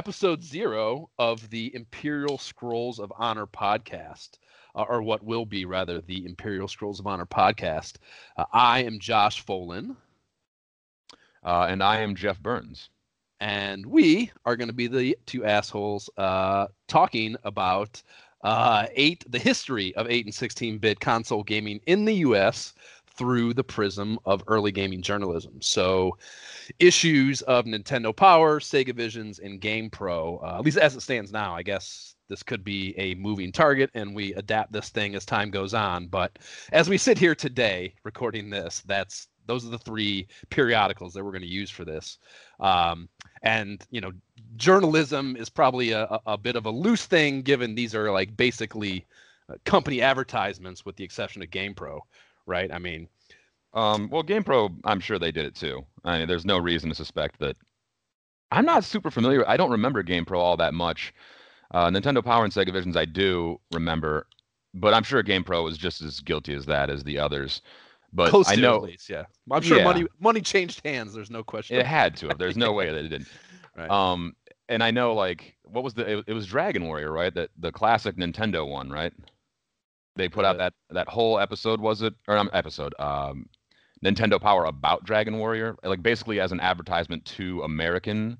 episode zero of the Imperial Scrolls of Honor podcast, uh, or what will be rather the Imperial Scrolls of Honor podcast. Uh, I am Josh Folan. Uh, and I am Jeff Burns. And we are going to be the two assholes uh, talking about uh, eight, the history of eight and sixteen bit console gaming in the U.S. through the prism of early gaming journalism. So, issues of Nintendo Power, Sega Visions, and GamePro, uh, at least as it stands now, I guess this could be a moving target and we adapt this thing as time goes on. But as we sit here today recording this, that's those are the three periodicals that we're going to use for this. Um, and you know, journalism is probably a, a, bit of a loose thing, given these are like basically uh, company advertisements, with the exception of GamePro, right? I mean, um, well, GamePro, I'm sure they did it too. I mean, there's no reason to suspect that. I'm not super familiar. I don't remember GamePro all that much. Uh, Nintendo Power and Sega Visions, I do remember, but I'm sure GamePro was just as guilty as that as the others. But Close I to, know at least, yeah. I'm sure Yeah. money money changed hands. There's no question. it had to have. There's no way that it didn't. Right. Um, and I know like what was the? It, it was Dragon Warrior, right? That the classic Nintendo one, right? They put out that that whole episode, was it? Or episode? Um, Nintendo Power about Dragon Warrior, like basically as an advertisement to American.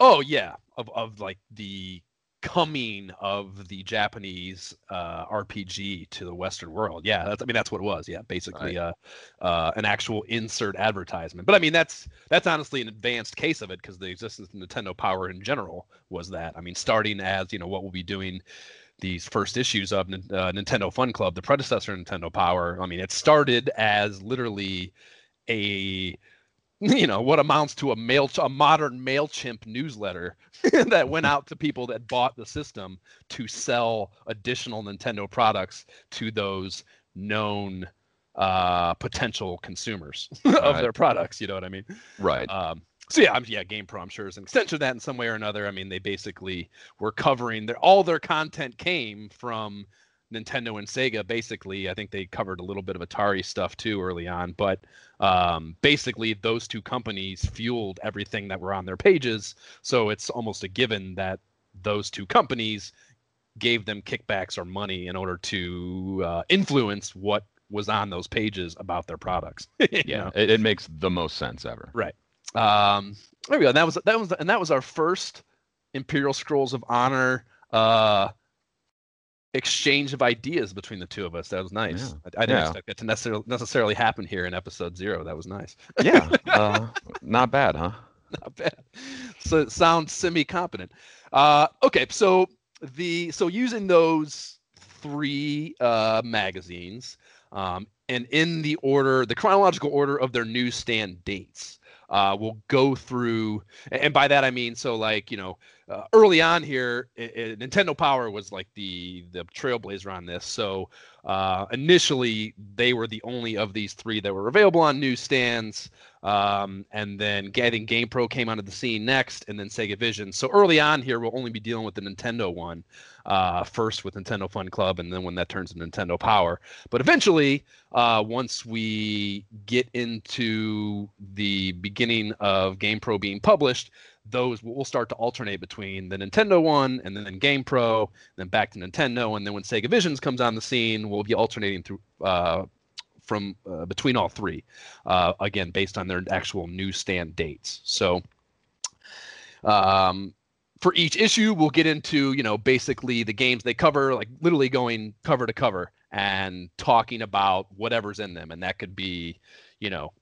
Oh yeah, of of like the coming of the Japanese uh, RPG to the Western world. Yeah, that's I mean that's what it was. Yeah, basically uh, uh, an actual insert advertisement. But I mean that's that's honestly an advanced case of it because the existence of Nintendo Power in general was that. I mean, starting as you know what we'll be doing these first issues of uh, Nintendo Fun Club, the predecessor Nintendo Power. I mean, it started as literally a you know what amounts to a mail a modern mailchimp newsletter that went out to people that bought the system to sell additional nintendo products to those known uh potential consumers of Right. their products you know what i mean Right. um so yeah, I'm, yeah, GamePro, I'm sure is an extension of that in some way or another. I mean, they basically were covering their all their content came from Nintendo and Sega. Basically, I think they covered a little bit of Atari stuff too early on, but um, basically those two companies fueled everything that were on their pages. So it's almost a given that those two companies gave them kickbacks or money in order to uh, influence what was on those pages about their products. yeah, it, it makes the most sense ever. Um there we go and that was that was and that was our first imperial scrolls of honor uh exchange of ideas between the two of us that was nice Yeah. I, I didn't Yeah. expect that to necessarily necessarily happen here in episode zero that was nice Yeah. uh, not bad, huh? not bad so it sounds semi-competent uh okay so the so using those three uh magazines um and in the order the chronological order of their newsstand dates uh we'll go through and by that i mean so like you know uh, early on here i i- nintendo power was like the the trailblazer on this so uh initially they were the only of these three that were available on newsstands um, and then I think GamePro came onto the scene next, and then Sega Vision. So early on here, we'll only be dealing with the Nintendo one uh, first with Nintendo Fun Club, and then when that turns to Nintendo Power. But eventually, uh, once we get into the beginning of GamePro being published, those will start to alternate between the Nintendo one and then GamePro, then back to Nintendo, and then when Sega Visions comes on the scene, we'll be alternating through uh, from uh, between all three uh, again based on their actual newsstand dates so um, for each issue we'll get into you know basically the games they cover like literally going cover to cover and talking about whatever's in them. And that could be you know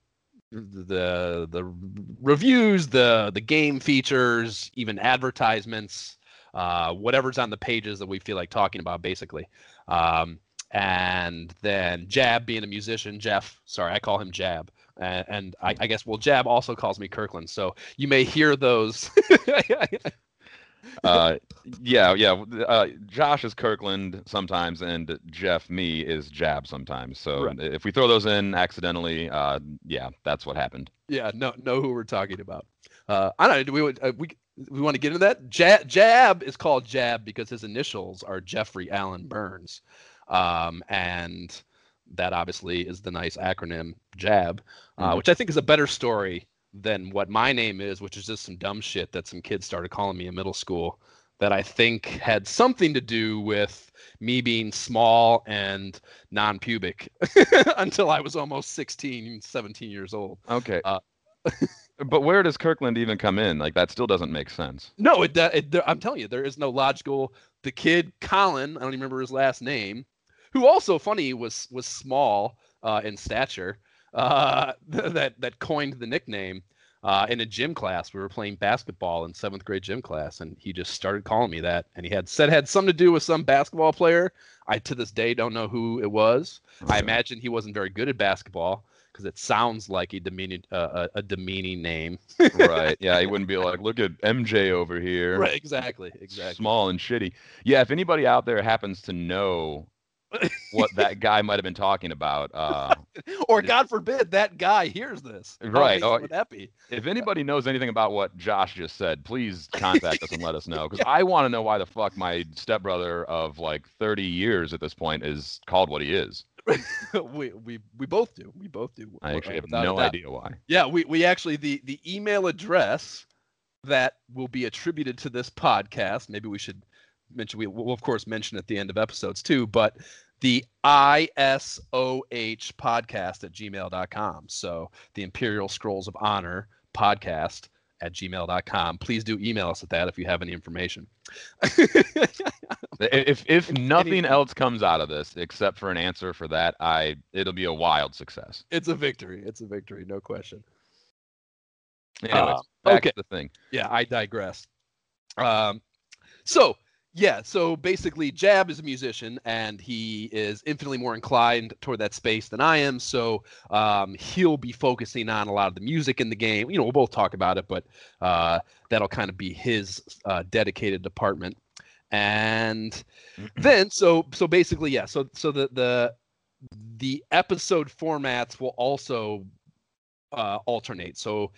the the reviews the the game features even advertisements uh, whatever's on the pages that we feel like talking about basically. Um, and then Jab being a musician, Jeff, sorry, I call him Jab, and, and I, I guess well, Jab also calls me Kirkland, so you may hear those. Uh, yeah, yeah. Uh, Josh is Kirkland sometimes, and Jeff me is Jab sometimes. So Right. if we throw those in accidentally, uh, yeah, that's what happened. yeah, no, know who we're talking about. Uh, I don't know. Do we uh, we we want to get into that? Jab, Jab is called Jab because his initials are Jeffrey Allen Burns, um, and that obviously is the nice acronym Jab, uh, Mhm. which I think is a better story than what my name is, which is just some dumb shit that some kids started calling me in middle school that I think had something to do with me being small and non-pubic until I was almost 16, 17 years old. Okay. Uh, but where does Kirkland even come in? Like that still doesn't make sense. No, it, it, I'm telling you, there is no logical. The kid Colin, I don't even remember his last name, who also funny was was small uh, in stature, uh, that that coined the nickname. Uh, in a gym class, we were playing basketball in seventh grade gym class, and he just started calling me that. And he had said had something to do with some basketball player. I to this day don't know who it was. Okay. I imagine he wasn't very good at basketball because it sounds like a demeaning uh, a, a demeaning name. right. Yeah, he wouldn't be like, look at MJ over here. Right. Exactly. Exactly. Small and shitty. Yeah. If anybody out there happens to know what that guy might have been talking about. Uh, or God forbid that guy hears this. Right. Oh, would that be? If anybody knows anything about what Josh just said, please contact us and let us know because yeah. I want to know why the fuck my stepbrother of like 30 years at this point is called what he is. we, we we both do. We both do. I actually have no idea why. Yeah, we, we actually the the email address that will be attributed to this podcast. Maybe we should mention we will of course mention at the end of episodes too, but the ISOH podcast at gmail.com. So the Imperial Scrolls of Honor podcast at gmail.com. Please do email us at that if you have any information. if if nothing else comes out of this except for an answer for that, I it'll be a wild success. It's a victory. It's a victory, no question. Anyways, uh, okay. the thing. Yeah, I digress. Um, so yeah, so basically, Jab is a musician, and he is infinitely more inclined toward that space than I am. So um, he'll be focusing on a lot of the music in the game. You know, we'll both talk about it, but uh, that'll kind of be his uh, dedicated department. And then, so so basically, yeah. So so the the the episode formats will also uh, alternate. So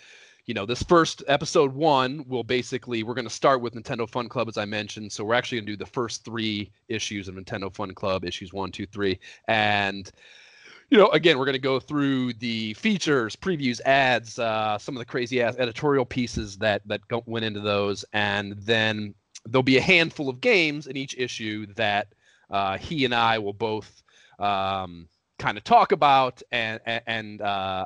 you know, this first episode one will basically we're going to start with Nintendo Fun Club as I mentioned. So we're actually going to do the first three issues of Nintendo Fun Club, issues one, two, three, and you know, again, we're going to go through the features, previews, ads, uh, some of the crazy ass editorial pieces that that go, went into those, and then there'll be a handful of games in each issue that uh, he and I will both um, kind of talk about and and uh,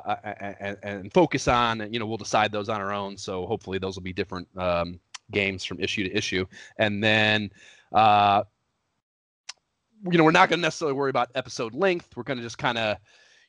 and, and focus on. And, You know, we'll decide those on our own. So hopefully, those will be different um, games from issue to issue, and then. Uh, you know, we're not going to necessarily worry about episode length. We're going to just kind of,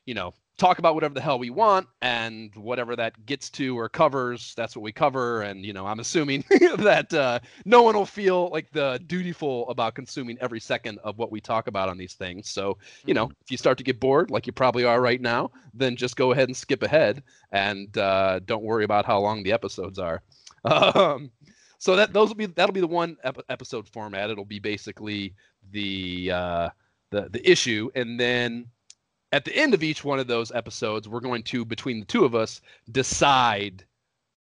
you know, talk about whatever the hell we want and whatever that gets to or covers that's what we cover. And you know i'm assuming that uh, no one will feel like the dutiful about consuming every second of what we talk about on these things. So you know mm-hmm. if you start to get bored like you probably are right now then just go ahead and skip ahead and uh, don't worry about how long the episodes are. Um, so that those will be that'll be the one ep- episode format. It'll be basically the uh, the the issue. And then at the end of each one of those episodes, we're going to, between the two of us, decide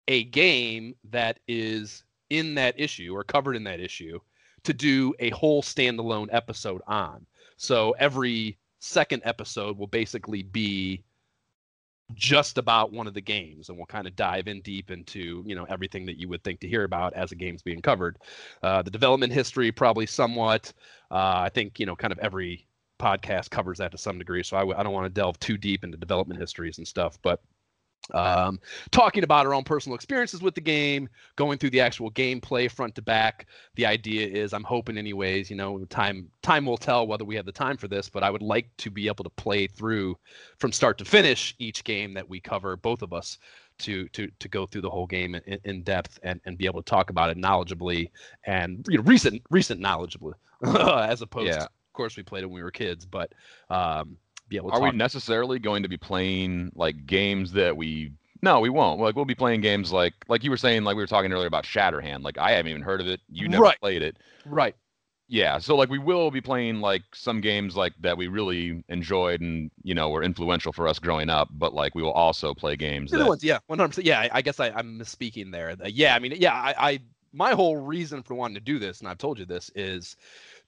a game that is in that issue or covered in that issue to do a whole standalone episode on. So every second episode will basically be just about one of the games and we'll kind of dive in deep into you know everything that you would think to hear about as a game's being covered uh, the development history probably somewhat uh, i think you know kind of every podcast covers that to some degree. So I w- I don't want to delve too deep into development histories and stuff, but um, talking about our own personal experiences with the game, going through the actual gameplay front to back. The idea is, I'm hoping, anyways, you know, time time will tell whether we have the time for this, but I would like to be able to play through from start to finish each game that we cover, both of us, to to to go through the whole game in, in depth and, and be able to talk about it knowledgeably and you know recent recent knowledgeably as opposed yeah. To course we played it when we were kids, but um, be able. To Are talk- we necessarily going to be playing like games that we? No, we won't. Like we'll be playing games like like you were saying, like we were talking earlier about Shatterhand. Like I haven't even heard of it. You never right. played it. Right. Yeah, so like we will be playing like some games like that we really enjoyed and you know were influential for us growing up, but like we will also play games. That... ones, yeah, one hundred percent. Yeah, I, I guess I, am misspeaking there. Yeah, I mean, yeah, I, I my whole reason for wanting to do this, and I've told you this, is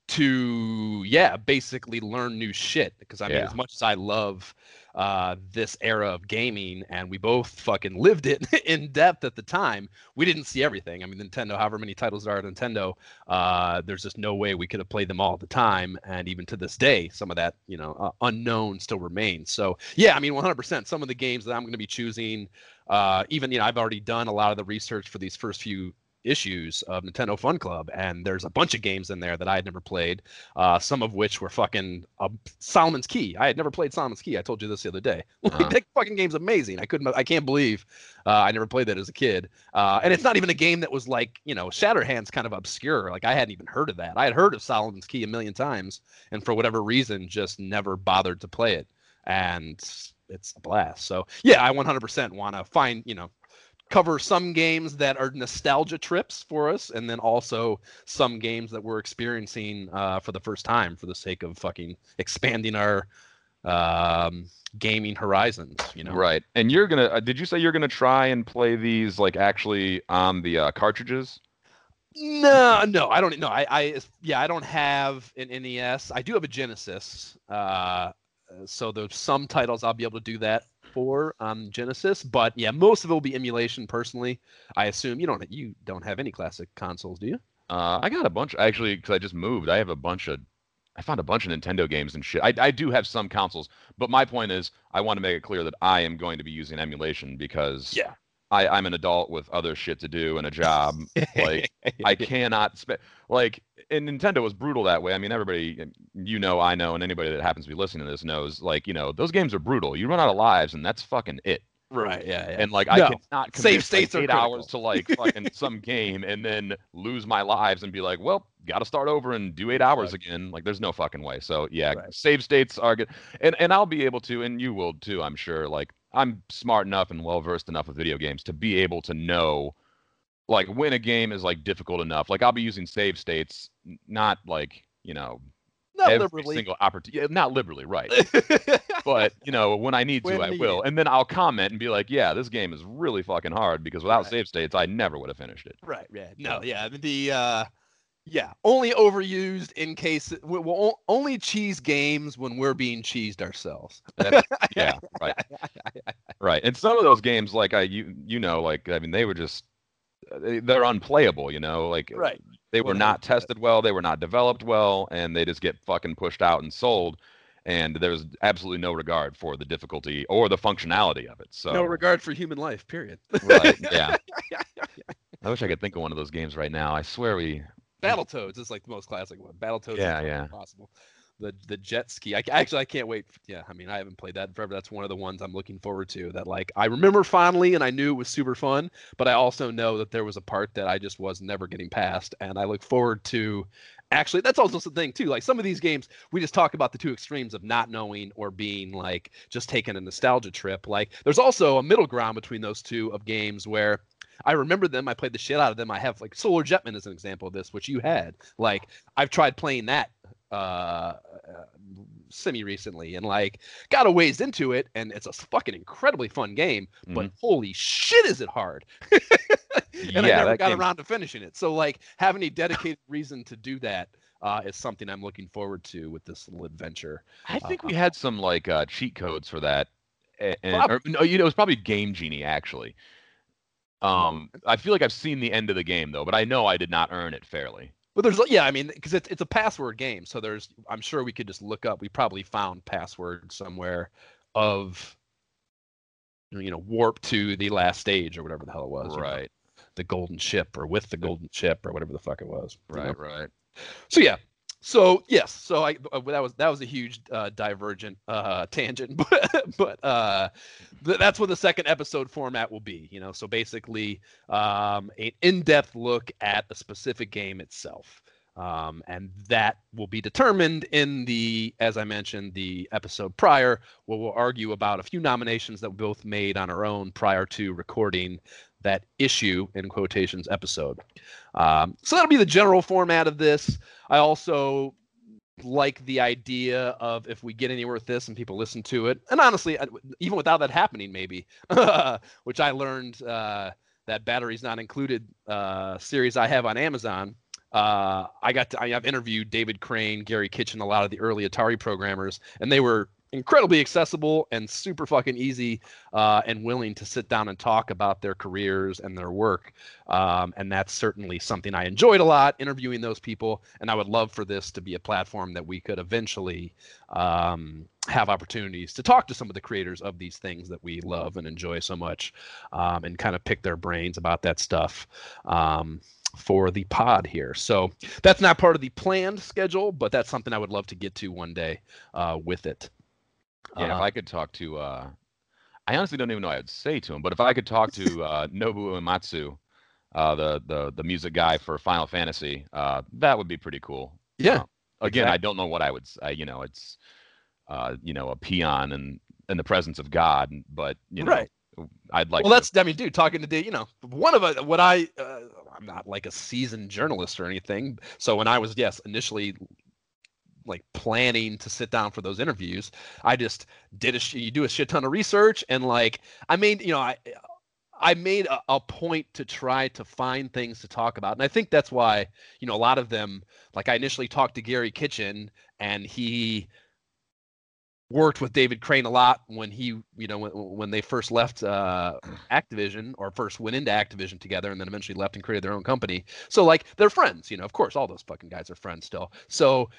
to yeah basically learn new shit because i mean yeah. as much as i love uh, this era of gaming, and we both fucking lived it in depth at the time. We didn't see everything. I mean, Nintendo, however many titles there are at Nintendo, uh, there's just no way we could have played them all at the time. And even to this day, some of that, you know, uh, unknown still remains. So, yeah, I mean, 100%. Some of the games that I'm going to be choosing, uh, even, you know, I've already done a lot of the research for these first few issues of Nintendo Fun Club, and there's a bunch of games in there that I had never played. Uh, some of which were fucking uh, Solomon's Key. I had never played Solomon's Key. I told you this the other day. Uh-huh. that fucking game's amazing. I couldn't. I can't believe uh, I never played that as a kid. Uh, and it's not even a game that was like you know Shatterhand's kind of obscure. Like I hadn't even heard of that. I had heard of Solomon's Key a million times, and for whatever reason, just never bothered to play it. And it's a blast. So yeah, I 100% want to find you know cover some games that are nostalgia trips for us, and then also some games that we're experiencing uh, for the first time for the sake of fucking expanding our um, gaming horizons. You know, right? And you're gonna. Uh, did you say you're gonna try and play these like actually on the uh, cartridges? No, no, I don't. No, I, I, yeah, I don't have an NES. I do have a Genesis. Uh, so there's some titles I'll be able to do that for on Genesis, but yeah, most of it will be emulation. Personally, I assume you don't you don't have any classic consoles, do you? Uh, I got a bunch actually because I just moved. I have a bunch of I found a bunch of Nintendo games and shit. I, I do have some consoles, but my point is I want to make it clear that I am going to be using emulation because yeah. I, I'm an adult with other shit to do and a job. like I cannot spend like and Nintendo was brutal that way. I mean, everybody uh, you know, I know, and anybody that happens to be listening to this knows, like, you know, those games are brutal. You run out of lives and that's fucking it. Right. Yeah. yeah. And like no. I cannot save states like eight hours to like fucking some game and then lose my lives and be like, well, got to start over and do eight hours right. again. Like there's no fucking way. So yeah, right. save states are good, and and I'll be able to, and you will too, I'm sure. Like I'm smart enough and well versed enough with video games to be able to know like win a game is like difficult enough. Like I'll be using save states, not like you know not every liberally. single opportunity. Yeah, not liberally, right? but you know, when I need when to, I will, and then I'll comment and be like, "Yeah, this game is really fucking hard because without right. save states, I never would have finished it." Right. Yeah. No. Yeah. The uh, yeah, only overused in case we'll only cheese games when we're being cheesed ourselves. yeah. Right. right. And some of those games, like I, you, you know, like I mean, they were just they're unplayable. You know, like right they were not tested well, they were not developed well, and they just get fucking pushed out and sold. And there's absolutely no regard for the difficulty or the functionality of it. So no regard for human life. Period. right. Yeah. I wish I could think of one of those games right now. I swear we. Battletoads is like the most classic one. Battletoads. Yeah, yeah. Possible the the jet ski. I actually I can't wait. Yeah, I mean I haven't played that forever. That's one of the ones I'm looking forward to. That like I remember fondly and I knew it was super fun, but I also know that there was a part that I just was never getting past, and I look forward to. Actually, that's also the thing too. Like some of these games, we just talk about the two extremes of not knowing or being like just taking a nostalgia trip. Like there's also a middle ground between those two of games where I remember them. I played the shit out of them. I have like Solar Jetman as an example of this, which you had. Like I've tried playing that uh, semi recently and like got a ways into it and it's a fucking incredibly fun game mm-hmm. but holy shit is it hard. And yeah, i never got game... around to finishing it. So like having a dedicated reason to do that uh, is something i'm looking forward to with this little adventure i think uh, we had some like uh, cheat codes for that and, or, no, you know it was probably game genie actually. Um i feel like i've seen the end of the game though but i know i did not earn it fairly but there's yeah, I mean, because it's it's a password game, so there's I'm sure we could just look up. We probably found password somewhere of you know warp to the last stage or whatever the hell it was. Right. You know, the golden ship or with the golden ship or whatever the fuck it was. Right. Know? Right. So yeah, so yes, so I uh, that was that was a huge uh, divergent uh, tangent, but but uh, th- that's what the second episode format will be. You know, so basically um, an in-depth look at a specific game itself, um, and that will be determined in the, as I mentioned, the episode prior, where we'll argue about a few nominations that we both made on our own prior to recording that issue in quotations episode. Um, so that'll be the general format of this. I also like the idea of if we get anywhere with this and people listen to it, and honestly, even without that happening, maybe, which I learned uh, that batteries not included uh, series I have on Amazon. Uh, I got to, I have interviewed David Crane, Garry Kitchen, a lot of the early Atari programmers, and they were incredibly accessible and super fucking easy uh, and willing to sit down and talk about their careers and their work. Um, and that's certainly something I enjoyed a lot interviewing those people. And I would love for this to be a platform that we could eventually um, have opportunities to talk to some of the creators of these things that we love and enjoy so much um, and kind of pick their brains about that stuff. Um, for the pod here. So that's not part of the planned schedule, but that's something I would love to get to one day uh, with it. Yeah, uh, if I could talk to, uh, I honestly don't even know what I'd say to him, but if I could talk to uh, Nobu Uematsu, uh, the the the music guy for Final Fantasy, uh, that would be pretty cool. Yeah. Uh, again, exactly. I don't know what I would. say. you know, it's uh, you know a peon and in the presence of God, but you know, right. I'd like. Well, to... that's I mean, dude, talking to D, you know, one of a, what I uh, I'm not like a seasoned journalist or anything. So when I was yes initially like planning to sit down for those interviews, I just did a you do a shit ton of research and like I made you know I I made a, a, point to try to find things to talk about. And I think that's why, you know, a lot of them, like I initially talked to Garry Kitchen and he worked with David Crane a lot when he, you know, when, when they first left uh, Activision or first went into Activision together and then eventually left and created their own company. So like they're friends, you know, of course, all those fucking guys are friends still. So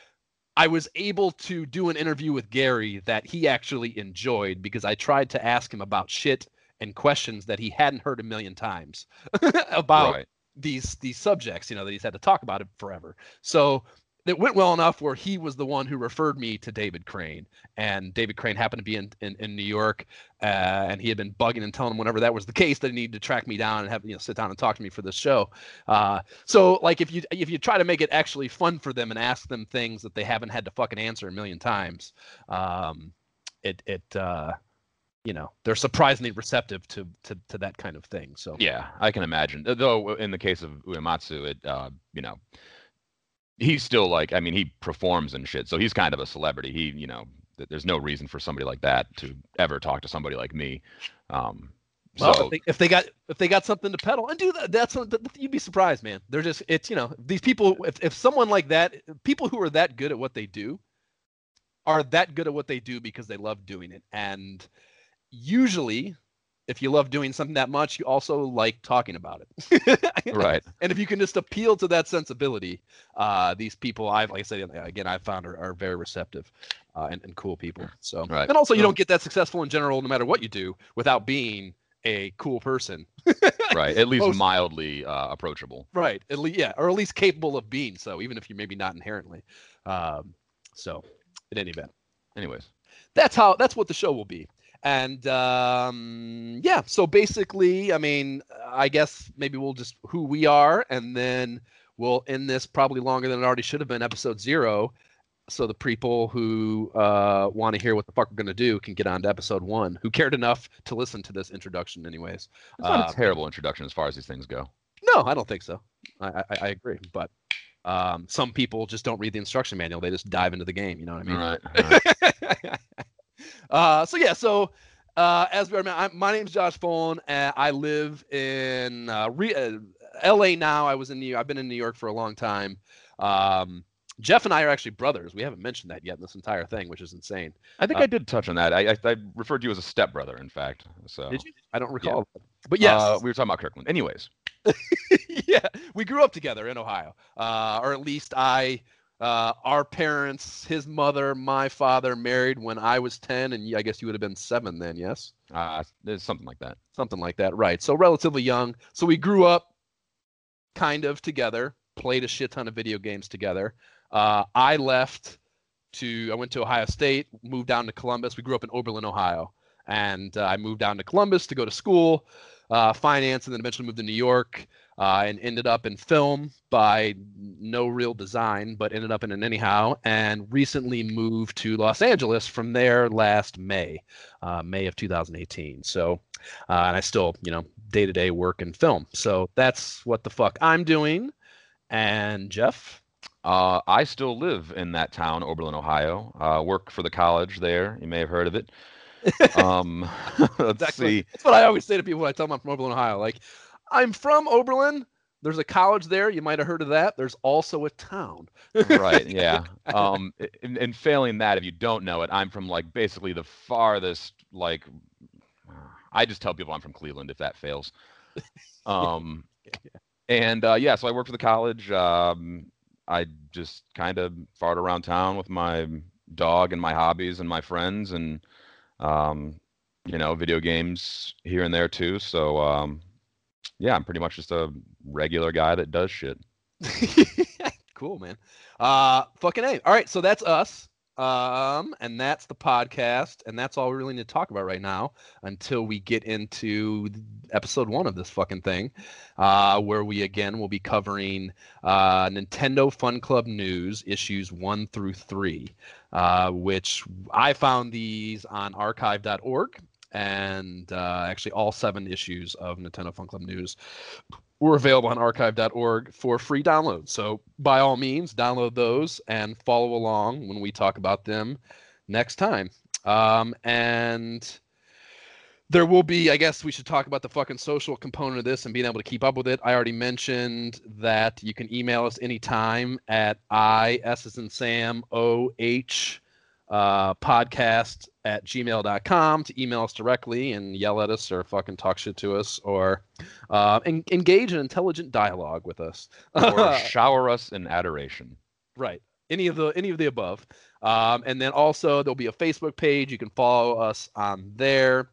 I was able to do an interview with Garry that he actually enjoyed because I tried to ask him about shit and questions that he hadn't heard a million times about right. these these subjects, you know, that he's had to talk about it forever. So it went well enough where he was the one who referred me to David Crane, and David Crane happened to be in in, in New York, uh, and he had been bugging and telling him whenever that was the case that he needed to track me down and have you know sit down and talk to me for this show. Uh, so like if you if you try to make it actually fun for them and ask them things that they haven't had to fucking answer a million times, um, it it uh, you know they're surprisingly receptive to, to to that kind of thing. So yeah, I can imagine. Though in the case of Uematsu, it uh, you know he's still like i mean he performs and shit so he's kind of a celebrity he you know there's no reason for somebody like that to ever talk to somebody like me um well, so, if, they, if they got if they got something to peddle and do that, that's you'd be surprised, man. They're just it's you know these people. If if someone like that, people who are that good at what they do, are that good at what they do because they love doing it, and usually if you love doing something that much, you also like talking about it. right. And if you can just appeal to that sensibility, uh, these people, I've like I said again, I've found are, are very receptive uh, and, and cool people. So, right. and also, you don't get that successful in general, no matter what you do, without being a cool person. right. At least Most, mildly uh, approachable. Right. At least, yeah, or at least capable of being so, even if you're maybe not inherently. Um, so, in any event. Anyways, that's how. That's what the show will be. And um, yeah, so basically, I mean, I guess maybe we'll just who we are, and then we'll end this probably longer than it already should have been, episode zero. So the people who uh, want to hear what the fuck we're gonna do can get on to episode one. Who cared enough to listen to this introduction, anyways? It's not uh, a terrible introduction as far as these things go. No, I don't think so. I, I, I agree, but um, some people just don't read the instruction manual; they just dive into the game. You know what I mean? Right. right. Uh, so yeah, so uh, as we are, my name's Josh Folan. And I live in uh, re- uh, L.A. now. I was in New. I've been in New York for a long time. Um, Jeff and I are actually brothers. We haven't mentioned that yet in this entire thing, which is insane. I think uh, I did touch on that. I, I, I, referred to you as a stepbrother, in fact. So did you? I don't recall. Yeah. But yes, uh, we were talking about Kirkland. Anyways, yeah, we grew up together in Ohio, uh, or at least I uh, our parents, his mother, my father married when I was 10, and I guess you would have been seven then, yes? Uh, something like that. Something like that, right. So relatively young. So we grew up kind of together, played a shit ton of video games together. Uh, I left to, I went to Ohio State, moved down to Columbus. We grew up in Oberlin, Ohio. And uh, I moved down to Columbus to go to school, uh, finance, and then eventually moved to New York uh, and ended up in film by no real design, but ended up in it anyhow, and recently moved to Los Angeles from there last May, uh, May of 2018. So, uh, and I still, you know, day to day work in film. So that's what the fuck I'm doing. And Jeff? Uh, I still live in that town, Oberlin, Ohio. Uh, work for the college there. You may have heard of it. um, let's exactly. see. That's what I always say to people when I tell them I'm from Oberlin, Ohio. Like, I'm from Oberlin, There's a college there. You might have heard of that. There's also a town. right. Yeah. Um, and, and failing that, if you don't know it, I'm from like basically the farthest. Like, I just tell people I'm from Cleveland if that fails. Um, and uh, yeah, so I worked for the college. Um, I just kind of fart around town with my dog and my hobbies and my friends and um, you know video games here and there too. So um, yeah, I'm pretty much just a regular guy that does shit. cool, man. Uh, fucking a. All right, so that's us. Um, and that's the podcast, and that's all we really need to talk about right now until we get into episode one of this fucking thing, uh, where we again will be covering uh, Nintendo Fun Club news issues one through three, uh, which I found these on archive.org, and uh, actually all seven issues of Nintendo Fun Club news were available on archive.org for free download. So by all means, download those and follow along when we talk about them next time. Um, and there will be, I guess we should talk about the fucking social component of this and being able to keep up with it. I already mentioned that you can email us anytime at I, S as in Sam, O, H, uh, podcast at gmail.com to email us directly and yell at us or fucking talk shit to us or uh, en- engage in intelligent dialogue with us. Or shower us in adoration. Right. Any of the any of the above. Um, and then also there'll be a facebook page. You can follow us on there.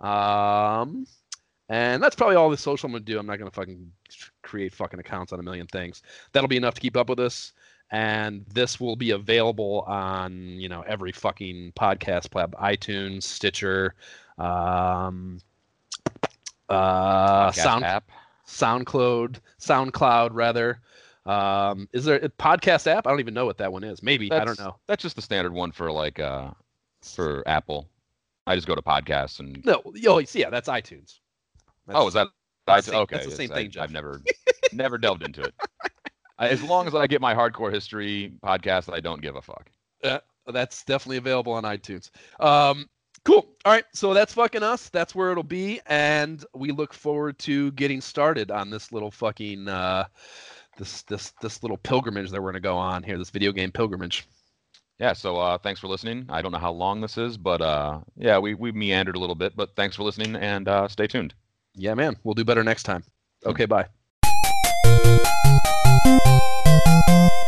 Um, and that's probably all the social i'm gonna do. I'm not gonna fucking create fucking accounts on a million things. That'll be enough to keep up with us and this will be available on you know every fucking podcast platform itunes stitcher um uh sound app. Soundcloud soundcloud rather. Um is there a podcast app? I don't even know what that one is. Maybe that's, i don't know. that's just the standard one for like uh for apple. I just go to podcasts and no oh yeah that's itunes. That's, oh is that that's same, okay that's the same thing I, i've never never delved into it as long as I get my hardcore history podcast, I don't give a fuck. Yeah, that's definitely available on iTunes. Um, cool. All right, so that's fucking us. That's where it'll be, and we look forward to getting started on this little fucking uh, this this this little pilgrimage that we're gonna go on here. This video game pilgrimage. Yeah. So uh, thanks for listening. I don't know how long this is, but uh, yeah, we we meandered a little bit, but thanks for listening and uh, stay tuned. Yeah, man. We'll do better next time. Okay. Bye. Thank you.